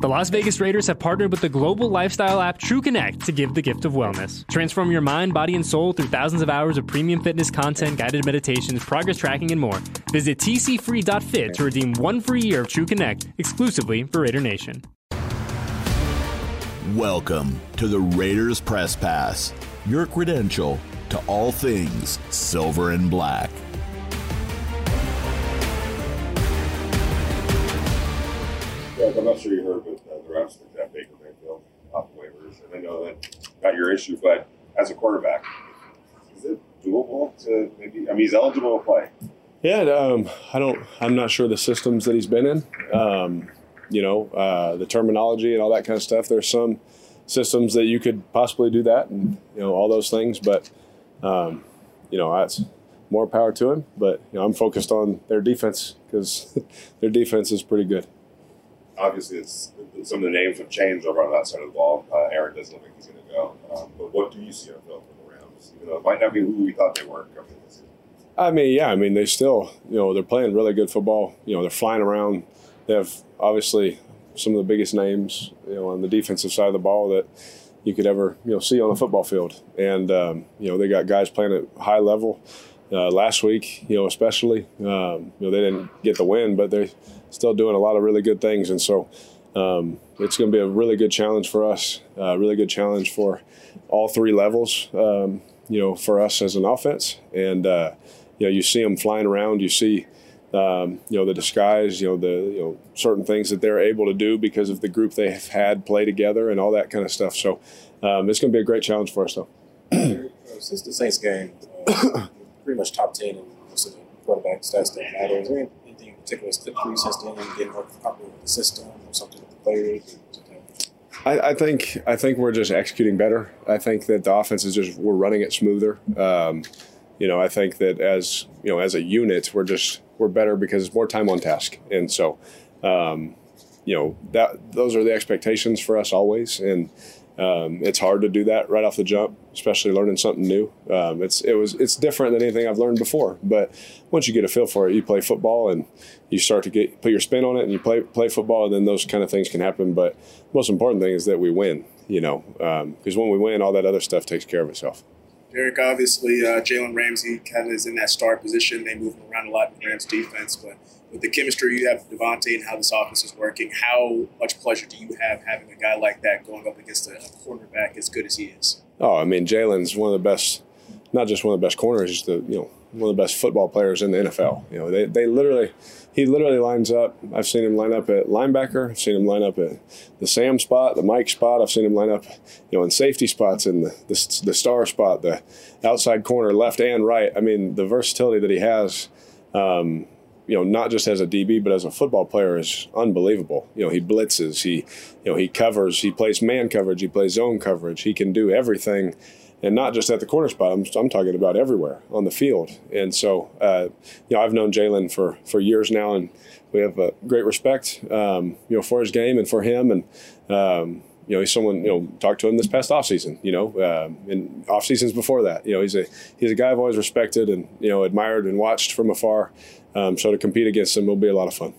The Las Vegas Raiders have partnered with the global lifestyle app True Connect to give the gift of wellness. Transform your mind, body, and soul through thousands of hours of premium fitness content, guided meditations, progress tracking, and more. Visit tcfree.fit to redeem one free year of True Connect exclusively for Raider Nation. Welcome to the Raiders Press Pass, your credential to all things silver and black. I'm not sure you heard, but uh, the Rams picked up Baker Mayfield off waivers, and I know that not your issue, but as a quarterback, is it doable to maybe? I mean, he's eligible to play. Yeah, um, I don't. I'm not sure the systems that he's been in. Um, you know, uh, the terminology and all that kind of stuff. There's some systems that you could possibly do that, and you know all those things. But um, you know, that's more power to him. But you know, I'm focused on their defense because their defense is pretty good obviously it's some of the names have changed over on that side of the ball. Uh, Aaron doesn't look like he's going to go. Um, but what do you see on film from the Rams? Even though it might not be who we thought they were coming this season. I mean, yeah, I mean they still, you know, they're playing really good football. You know, they're flying around. They have obviously some of the biggest names, you know, on the defensive side of the ball that you could ever, you know, see on a football field. And um, you know, they got guys playing at high level. Uh, last week, you know, especially, um, you know, they didn't get the win, but they're still doing a lot of really good things. And so um, it's going to be a really good challenge for us, a uh, really good challenge for all three levels, um, you know, for us as an offense. And, uh, you know, you see them flying around, you see, um, you know, the disguise, you know, the, you know, certain things that they're able to do because of the group they have had play together and all that kind of stuff. So um, it's going to be a great challenge for us, though. Since the Saints game, uh, pretty much top 10 in most of the quarterback stats that matter. Is there anything in particular that's clicked for you since then? Getting more comfortable with the system or something with the players? I, I, think I think we're just executing better. I think that the offense is just we're running it smoother. Um, you know, I think that as you know, as a unit, we're just we're better because it's more time on task, and so um, you know that those are the expectations for us always. And um, it's hard to do that right off the jump, especially learning something new. Um, it's it was it's different than anything I've learned before. But once you get a feel for it, you play football and you start to get put your spin on it, and you play play football, and then those kind of things can happen. But most important thing is that we win. You know, because um, when we win, all that other stuff takes care of itself. Derek, obviously, uh, Jalen Ramsey kind of is in that star position. They move him around a lot in the Rams defense, but with the chemistry you have with Davante and how this offense is working, how much pleasure do you have having a guy like that going up against a, a cornerback as good as he is? Oh, I mean, Jalen's one of the best, not just one of the best corners, he's the you know one of the best football players in the NFL. You know, they they literally he literally lines up. I've seen him line up at linebacker. I've seen him line up at the Sam spot, the Mike spot. I've seen him line up, you know, in safety spots in the, the, the star spot, the outside corner, left and right. I mean, the versatility that he has, um, you know, not just as a DB but as a football player is unbelievable. You know, he blitzes, he, you know, he covers, he plays man coverage, he plays zone coverage. He can do everything and not just at the corner spot. I'm, I'm talking about everywhere on the field. And so, uh, you know, I've known Jalen for for years now, and we have a great respect, um, you know, for his game and for him. And um, you know, he's someone you know talked to him this past off season. You know, uh, in off seasons before that. You know, he's a he's a guy I've always respected and you know admired and watched from afar. Um, so to compete against him will be a lot of fun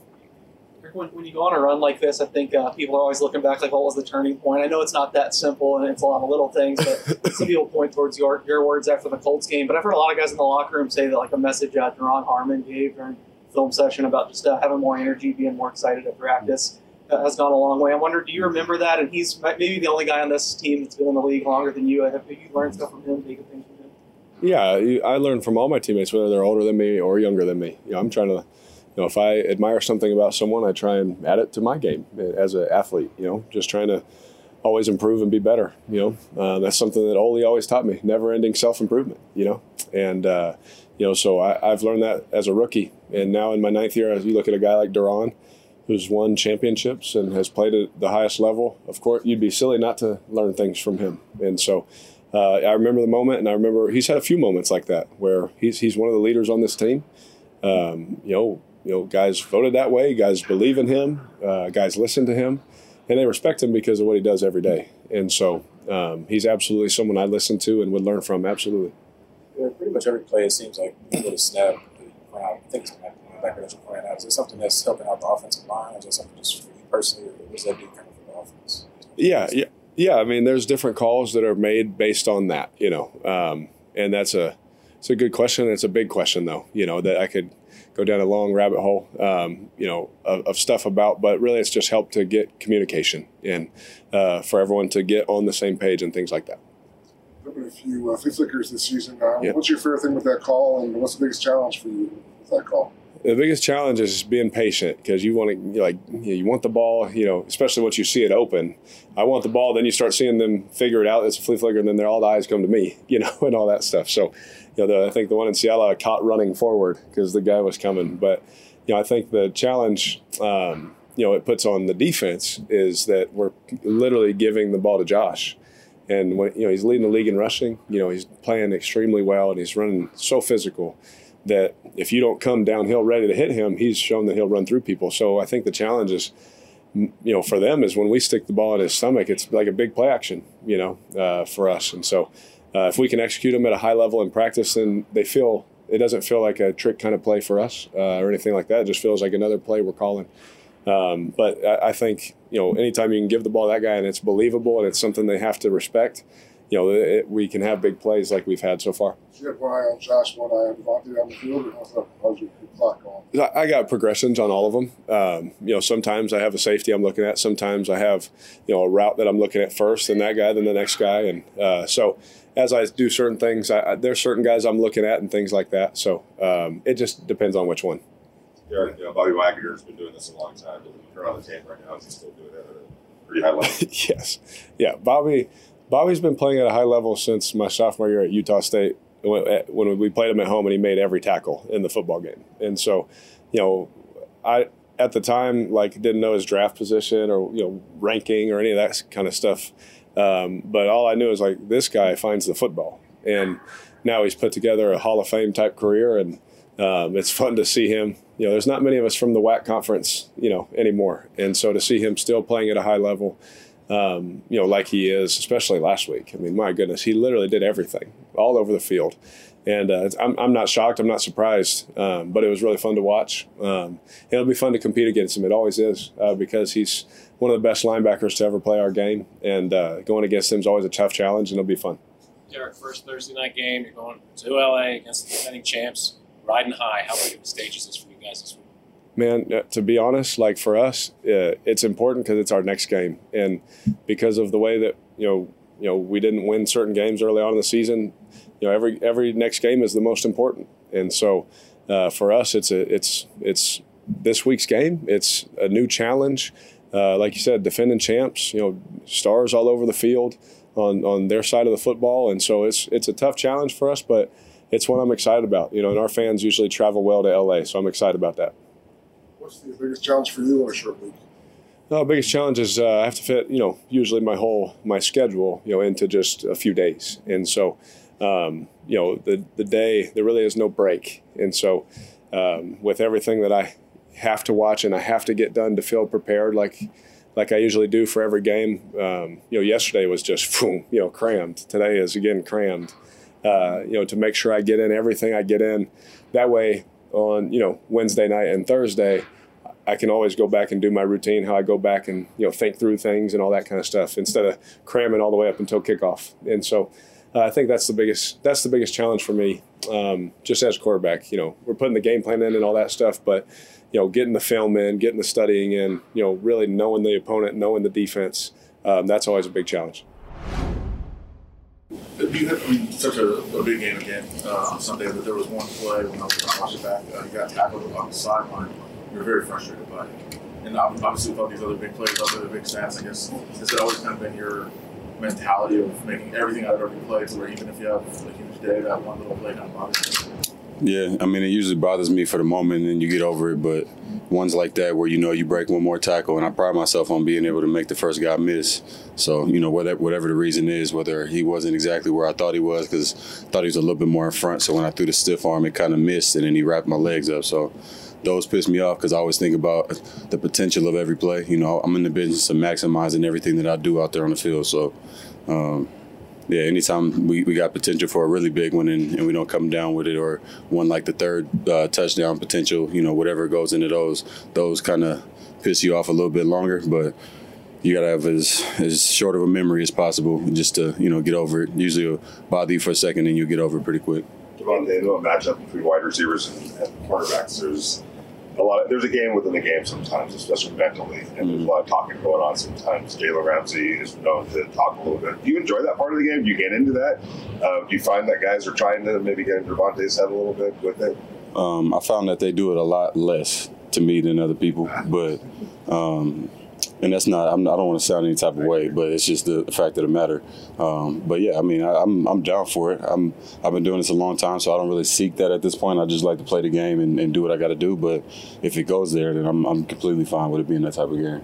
when, when you go on a run like this, I think uh, people are always looking back like, what was the turning point? I know it's not that simple and it's a lot of little things, but some people point towards your, your words after the Colts game. But I've heard a lot of guys in the locker room say that like a message uh, Duron Harmon gave during film session about just uh, having more energy, being more excited at practice uh, has gone a long way. I wonder, do you remember that? And he's maybe the only guy on this team that's been in the league longer than you. Have you learned stuff from him, taken things from him? Yeah, I learned from all my teammates, whether they're older than me or younger than me. You know, I'm trying to know, if I admire something about someone, I try and add it to my game as an athlete. You know, just trying to always improve and be better. You know, uh, that's something that Ole always taught me: never-ending self-improvement. You know, and uh, you know, so I, have learned that as a rookie, and now in my ninth year, as you look at a guy like Duron, who's won championships and has played at the highest level. Of course, you'd be silly not to learn things from him, and so. Uh, I remember the moment, and I remember he's had a few moments like that where he's he's one of the leaders on this team. Um, you know, you know, guys voted that way. Guys believe in him. Uh, guys listen to him, and they respect him because of what he does every day. And so um, he's absolutely someone I listen to and would learn from. Absolutely. Yeah, pretty much every play it seems like with a snap, I think it's back that pointing out. Is it something that's helping out the offensive line, or is it something just for you personally, or does that do kind of Yeah, yeah, yeah. I mean, there's different calls that are made based on that, you know, um, and that's a it's a good question. It's a big question though, you know, that I could go down a long rabbit hole, um, you know, of, of, stuff about. But really, it's just helped to get communication and uh, for everyone to get on the same page and things like that. There have been a few uh, flea flickers this season. Uh. What's your favorite thing with that call, and what's the biggest challenge for you with that call? the biggest challenge is being patient because you want to like you want the ball you know especially once you see it open i want the ball then you start seeing them figure it out it's a flea flicker and then all the eyes come to me you know and all that stuff so you know the, i think the one in seattle i caught running forward because the guy was coming but you know i think the challenge um, you know it puts on the defense is that we're literally giving the ball to josh and when you know he's leading the league in rushing you know he's playing extremely well and he's running so physical that if you don't come downhill ready to hit him, he's shown that he'll run through people. So I think the challenge is, you know, for them is when we stick the ball in his stomach, it's like a big play action, you know, uh, for us. And so uh, if we can execute them at a high level in practice, then they feel it doesn't feel like a trick kind of play for us uh, or anything like that. It just feels like another play we're calling. Um, but I, I, think you know, anytime you can give the ball to that guy and it's believable and it's something they have to respect, you know, it, we can have big plays like we've had so far. So you had one eye on Josh, one eye on Davante on the field, or how's, that, how's your clock going? I got progressions on all of them. Um, you know, sometimes I have a safety I'm looking at. Sometimes I have, you know, a route that I'm looking at first, then that guy, then the next guy, and uh, so as I do certain things, I, I, there's certain guys I'm looking at and things like that. So um, it just depends on which one. Yeah, you know, Bobby Wagner's been doing this a long time. But if you're on the tape right now, is he still doing it at a pretty high level? yes. Yeah, Bobby Bobby's been playing at a high level since my sophomore year at Utah State when we played him at home and he made every tackle in the football game. And so, you know, I at the time like didn't know his draft position or you know ranking or any of that kind of stuff. Um, but all I knew is like this guy finds the football, and now he's put together a Hall of Fame type career, and um, it's fun to see him. You know, there's not many of us from the WAC conference, you know, anymore, and so to see him still playing at a high level um, you know, like he is, especially last week. I mean, my goodness, he literally did everything all over the field. And uh, I'm, I'm not shocked. I'm not surprised. Um, but it was really fun to watch. Um, it'll be fun to compete against him. It always is uh, because he's one of the best linebackers to ever play our game. And uh, going against him is always a tough challenge, and it'll be fun. Derek, first Thursday night game, you're going to LA against the defending champs, riding high. How big of a stage is this for you guys this week? Man, uh, to be honest, like for us, uh, it's important because it's our next game, and because of the way that you know, you know, we didn't win certain games early on in the season. You know, every every next game is the most important, and so uh, for us, it's a it's it's this week's game. It's a new challenge. Uh, like you said, defending champs. You know, stars all over the field on on their side of the football, and so it's it's a tough challenge for us, but it's one I'm excited about. You know, and our fans usually travel well to LA, so I'm excited about that. What's the biggest challenge for you on a short week? No, biggest challenge is uh, I have to fit, you know, usually my whole my schedule, you know, into just a few days, and so, um, you know, the the day there really is no break, and so, um, with everything that I have to watch and I have to get done to feel prepared, like like I usually do for every game. Um, you know, yesterday was just boom, you know, crammed. Today is again crammed. Uh, you know, to make sure I get in everything I get in. That way, on you know Wednesday night and Thursday, I can always go back and do my routine, how I go back and you know think through things and all that kind of stuff instead of cramming all the way up until kickoff. And so uh, I think that's the biggest that's the biggest challenge for me, um, just as a quarterback. You know, we're putting the game plan in and all that stuff, but you know, getting the film in, getting the studying in, you know, really knowing the opponent, knowing the defense, um, that's always a big challenge. You had I mean, such a, a, big game again uh, Sunday, but there was one play when I was watching back, uh, you got tackled on the sideline you're very frustrated by it. And obviously, with all these other big plays, all other big stats, I guess, has it always kind of been your mentality of making everything out of every play to where even if you have a huge day, that one little play kind of bothers you? Yeah, I mean, it usually bothers me for the moment and you get over it, but ones like that where you know you break one more tackle, and I pride myself on being able to make the first guy miss. So, you know, whatever, whatever the reason is, whether he wasn't exactly where I thought he was, because I thought he was a little bit more in front, so when I threw the stiff arm, it kind of missed, and then he wrapped my legs up. So, those piss me off because I always think about the potential of every play. You know, I'm in the business of maximizing everything that I do out there on the field. So, um, yeah, anytime we, we got potential for a really big one and, and we don't come down with it, or one like the third uh, touchdown potential, you know, whatever goes into those, those kind of piss you off a little bit longer. But you got to have as as short of a memory as possible just to you know get over it. Usually it'll bother you for a second and you get over it pretty quick. Davante, a matchup between wide receivers and quarterbacks. There's a lot. Of, there's a game within the game sometimes, especially mentally, and Mm-hmm. there's a lot of talking going on sometimes. Jalen Ramsey is known to talk a little bit. Do you enjoy that part of the game? Do you get into that? Uh, do you find that guys are trying to maybe get into Davante's head a little bit with it? Um, I found that they do it a lot less to me than other people, but um, and that's not. I'm I don't want to sound any type of way, but it's just the, fact of the matter. Um, but yeah, I mean, I, I'm I'm down for it. I'm I've been doing this a long time, so I don't really seek that at this point. I just like to play the game and, and do what I got to do. But if it goes there, then I'm I'm completely fine with it being that type of game.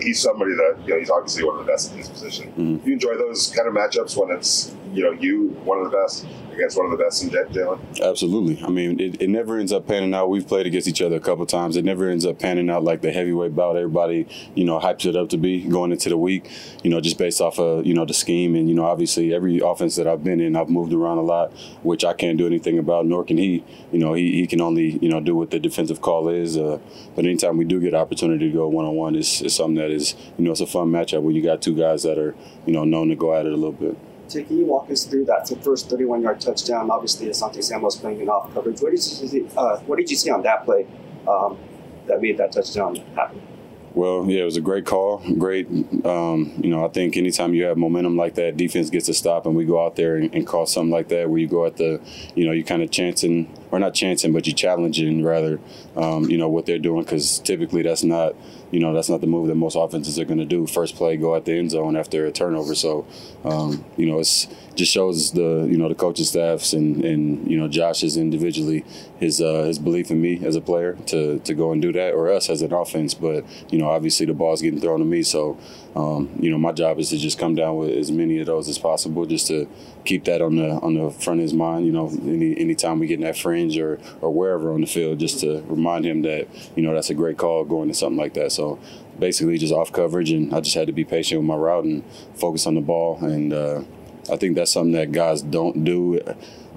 He's somebody that you know. He's obviously one of the best in his position. Mm-hmm. You enjoy those kind of matchups when it's you know you one of the best against one of the best in depth, Jalen? Absolutely. I mean, it, it never ends up panning out. We've played against each other a couple times. It never ends up panning out like the heavyweight bout everybody, you know, hypes it up to be going into the week, you know, just based off of, you know, the scheme. And, you know, obviously every offense that I've been in, I've moved around a lot, which I can't do anything about, nor can he. You know, he, he can only, you know, do what the defensive call is. Uh, but anytime we do get an opportunity to go one on one, it's something that is, you know, it's a fun matchup when you got two guys that are, you know, known to go at it a little bit. Can you walk us through that the first 31 yard touchdown? Obviously, Asante Samuel's playing in off coverage. What did you see, uh, what did you see on that play um, that made that touchdown happen? Well, yeah, it was a great call. Great. Um, you know, I think anytime you have momentum like that, defense gets to stop, and we go out there and, and call something like that, where you go at the, you know, you kind of chancing, or not chancing, but you challenging rather, um, you know, what they're doing, because typically that's not, you know, that's not the move that most offenses are going to do. First play, go at the end zone after a turnover. So, um, you know, it's just shows the, you know, the coaching staffs and and you know Josh's individually his uh, his belief in me as a player to to go and do that, or us as an offense. But you know, obviously the ball's getting thrown to me, so um, you know my job is to just come down with as many of those as possible, just to keep that on the on the front of his mind. You know, any anytime we get in that fringe or or wherever on the field, just to remind him that you know that's a great call going to something like that. So basically, just off coverage, and I just had to be patient with my route and focus on the ball and. Uh, I think that's something that guys don't do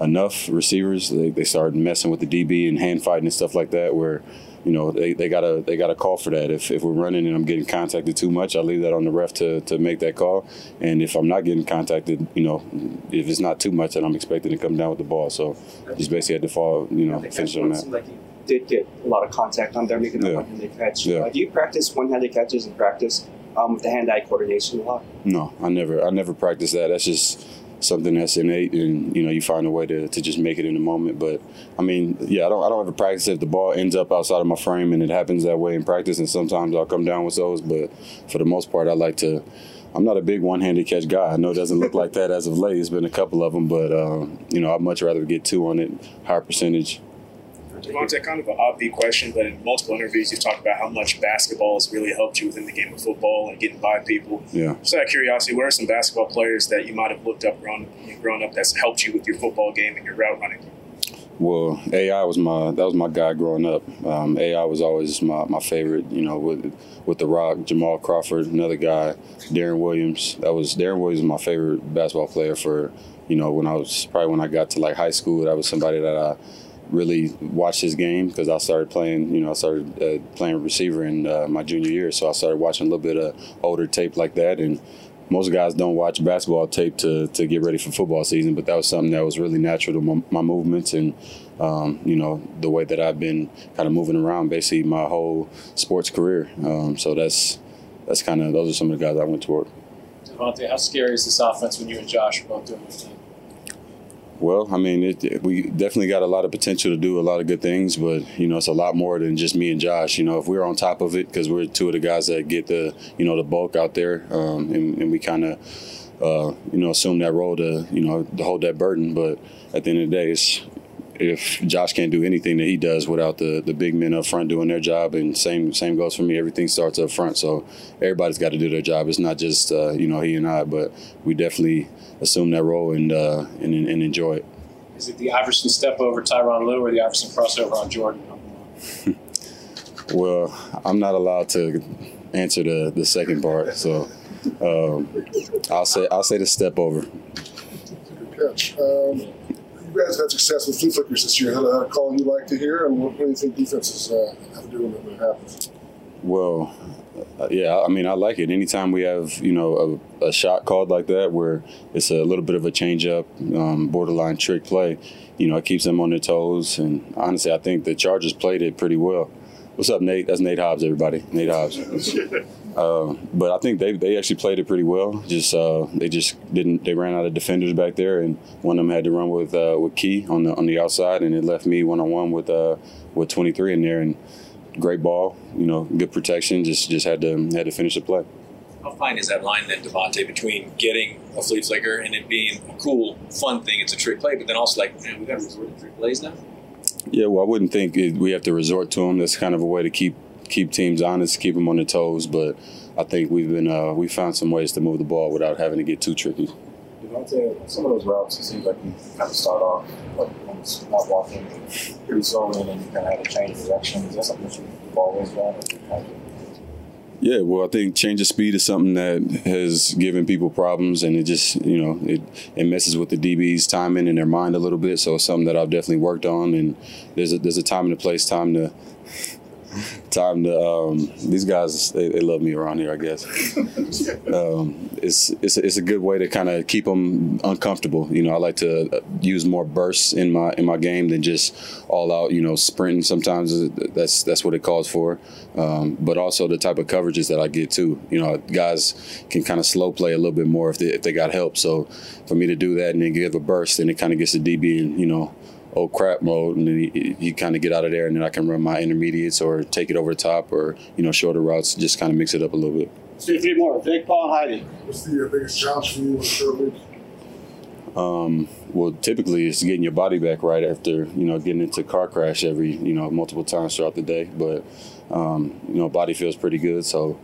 enough. Receivers they, they start messing with the DB and hand fighting and stuff like that. Where you know they, they gotta they gotta call for that. If, if we're running and I'm getting contacted too much, I leave that on the ref to, to make that call. And if I'm not getting contacted, you know, if it's not too much, then I'm expected to come down with the ball. So just basically had to fall, you know, finish on that. like you did get a lot of contact on there, making a Yeah. one-handed catch. Yeah. Uh, do you practice one-handed catches in practice um, with the hand-eye coordination a lot? No, I never I never practice that. That's just something that's innate and you know you find a way to, to just make it in the moment. But i mean yeah i don't i don't ever practice if the ball ends up outside of my frame and it happens that way in practice and sometimes i'll come down with those. But for the most part i like to i'm not a big one-handed catch guy. I know it doesn't look like that as of late. It's been a couple of them but um, you know i'd much rather get two on it higher percentage Davante, kind of an offbeat question, but in multiple interviews, you've talked about how much basketball has really helped you within the game of football and getting by people. yeah Just out of curiosity, what are some basketball players that you might have looked up growing, growing up that's helped you with your football game and your route running? Well, AI was my that was my guy growing up. Um, AI was always my, my favorite. You know, with with the Rock, Jamal Crawford, another guy, Deron Williams. That was Deron Williams was my favorite basketball player for you know when I was probably when I got to like high school. That was somebody that I really watched his game because I started playing. You know, I started uh, playing receiver in uh, my junior year, so I started watching a little bit of older tape like that and most guys don't watch basketball tape to, to get ready for football season, but that was something that was really natural to my, my movements and, um, you know, the way that I've been kind of moving around basically my whole sports career. Um, so that's that's kind of those are some of the guys I went toward. Davante, how scary is this offense when you and Josh are both doing this? Well, I mean, it, we definitely got a lot of potential to do a lot of good things, but you know, it's a lot more than just me and Josh. You know, if we're on top of it, because we're two of the guys that get the you know the bulk out there, um, and, and we kind of uh, you know assume that role to you know to hold that burden. But at the end of the day, it's if Josh can't do anything that he does without the the big men up front doing their job, and same same goes for me. Everything starts up front, so everybody's got to do their job. It's not just uh, you know he and I, but we definitely assume that role and uh, and, and enjoy it. Is it the Iverson step over Tyronn Lue or the Iverson crossover on Jordan? Well, I'm not allowed to answer the, the second part, so um, I'll say I'll say the step over. Good catch. Um, you guys had success with flea flickers this year. Had a, had a call you like to hear, and what, what do you think defenses uh, have to do when that happens? Well, Uh, yeah, I mean, I like it. Anytime we have, you know, a, a shot called like that where it's a little bit of a change up, um, borderline trick play, you know, it keeps them on their toes. And honestly, I think the Chargers played it pretty well. What's up, Nate? That's Nate Hobbs, everybody. Nate Hobbs. Uh, but I think they they actually played it pretty well. Just uh, they just didn't they ran out of defenders back there, and one of them had to run with uh, with Key on the on the outside, and it left me one on one with uh, with 23 in there, and great ball, you know, good protection. Just just had to had to finish the play. How fine is that line then, Davante, between getting a flea flicker and it being a cool, fun thing? It's a trick play, but then also like, man, we got to resort to trick plays now. Yeah, well, I wouldn't think it, we have to resort to them. That's kind of a way to keep keep teams honest, keep them on their toes. But I think we've been uh, we found some ways to move the ball without having to get too tricky. Davante, some of those routes, it seems like you kind of start off like almost not walking pretty slowly, and then you kind of have to change direction. Is that something that you've always done? Yeah, well, I think change of speed is something that has given people problems, and it just you know it it messes with the DB's timing and their mind a little bit. So it's something that I've definitely worked on, and there's a there's a time and a place, time to time to um, these guys they, they, love me around here i guess. Um, it's, it's, it's a good way to kind of keep them uncomfortable you know i like to use more bursts in my in my game than just all out you know sprinting sometimes that's that's what it calls for. Um, but also the type of coverages that i get too you know guys can kind of slow play a little bit more if they, if they got help. So for me to do that and then give a burst then it kind of gets the db in you know oh crap mode, and then you, you kind of get out of there, and then I can run my intermediates or take it over the top, or you know shorter routes, just kind of mix it up a little bit. See three more. Vic, Paul, Heidi. What's the uh, biggest challenge for you in a short week? Um, well, typically it's getting your body back right after you know getting into car crash every you know multiple times throughout the day. But um, you know, body feels pretty good. So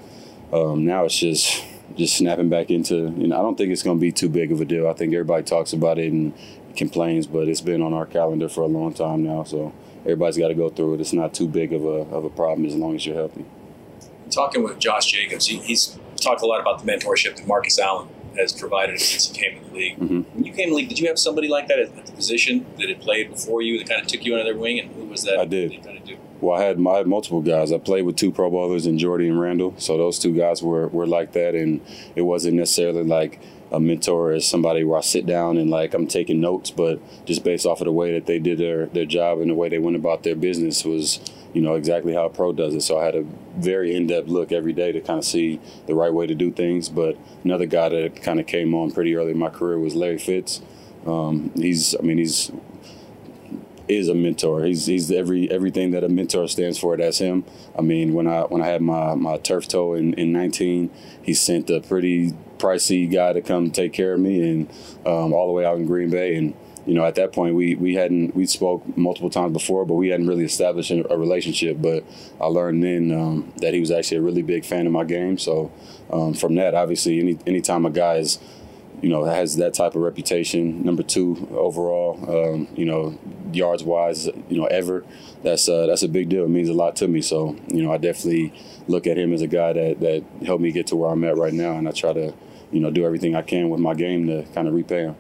um, now it's just just snapping back into. You know, I don't think it's going to be too big of a deal. I think everybody talks about it and complains, but it's been on our calendar for a long time now. So everybody's got to go through it. It's not too big of a, of a problem as long as you're healthy. Talking with Josh Jacobs, he, he's talked a lot about the mentorship that Marcus Allen has provided since he came in the league. Mm-hmm. When you came in the league, did you have somebody like that at, the position that had played before you that kind of took you under their wing? And who was that? I did. Well, I had, my multiple guys. I played with two Pro Bowlers in Jordy and Randall. So those two guys were, were like that. And it wasn't necessarily like – a mentor is somebody where I sit down and like I'm taking notes, but just based off of the way that they did their their job and the way they went about their business was, you know, exactly how a pro does it. So I had a very in-depth look every day to kind of see the right way to do things. But another guy that kind of came on pretty early in my career was Larry Fitz. Um, he's, I mean, he's is a mentor. He's he's every everything that a mentor stands for. That's him. I mean, when I when I had my my turf toe in, in 19, he sent a pretty pricey guy to come take care of me, and um, all the way out in Green Bay. And you know, at that point, we we hadn't we spoke multiple times before, but we hadn't really established a relationship. But I learned then um, that he was actually a really big fan of my game. So um, from that, obviously, any anytime a guy is you know, has that type of reputation. Number two overall, um, you know, yards wise, you know, ever. That's uh, that's a big deal. It means a lot to me. So, you know, I definitely look at him as a guy that that helped me get to where I'm at right now, and I try to, you know, do everything I can with my game to kind of repay him.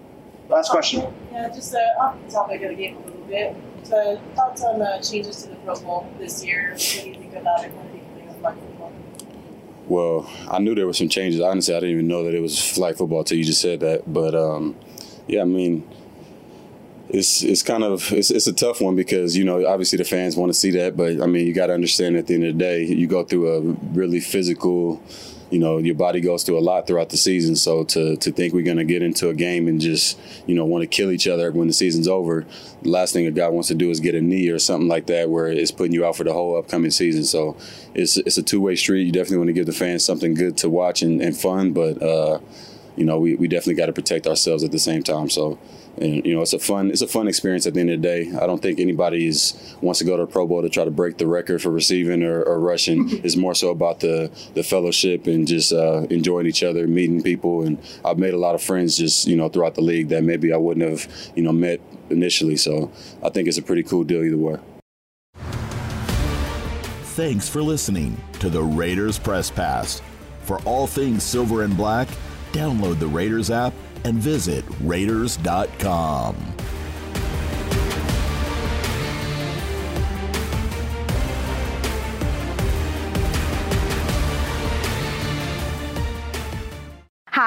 Last question. Yeah, just uh, off the topic of the game a little bit. So, thoughts on uh, changes to the Pro Bowl this year? What do you think about it? What do you think of like football? Well, I knew there were some changes. Honestly, I didn't even know that it was flag football till you just said that. But um, yeah, I mean, it's it's kind of it's, it's a tough one because you know obviously the fans want to see that, but I mean you got to understand at the end of the day you go through a really physical you know your body goes through a lot throughout the season. So to to think we're going to get into a game and just you know want to kill each other when the season's over, the last thing a guy wants to do is get a knee or something like that where it's putting you out for the whole upcoming season. So it's it's a two way street. You definitely want to give the fans something good to watch and, and fun, but uh, you know we, we definitely got to protect ourselves at the same time. So and you know it's a fun it's a fun experience at the end of the day. I don't think anybody is wants to go to a Pro Bowl to try to break the record for receiving or, or rushing. it's more so about the the fellowship and just uh, enjoying each other, meeting people. And I've made a lot of friends just you know throughout the league that maybe I wouldn't have you know met initially. So I think it's a pretty cool deal either way. Thanks for listening to the Raiders Press Pass. For all things silver and black, download the Raiders app and visit Raiders.com.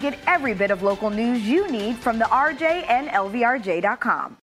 Get every bit of local news you need from the RJ and LVRJ.com.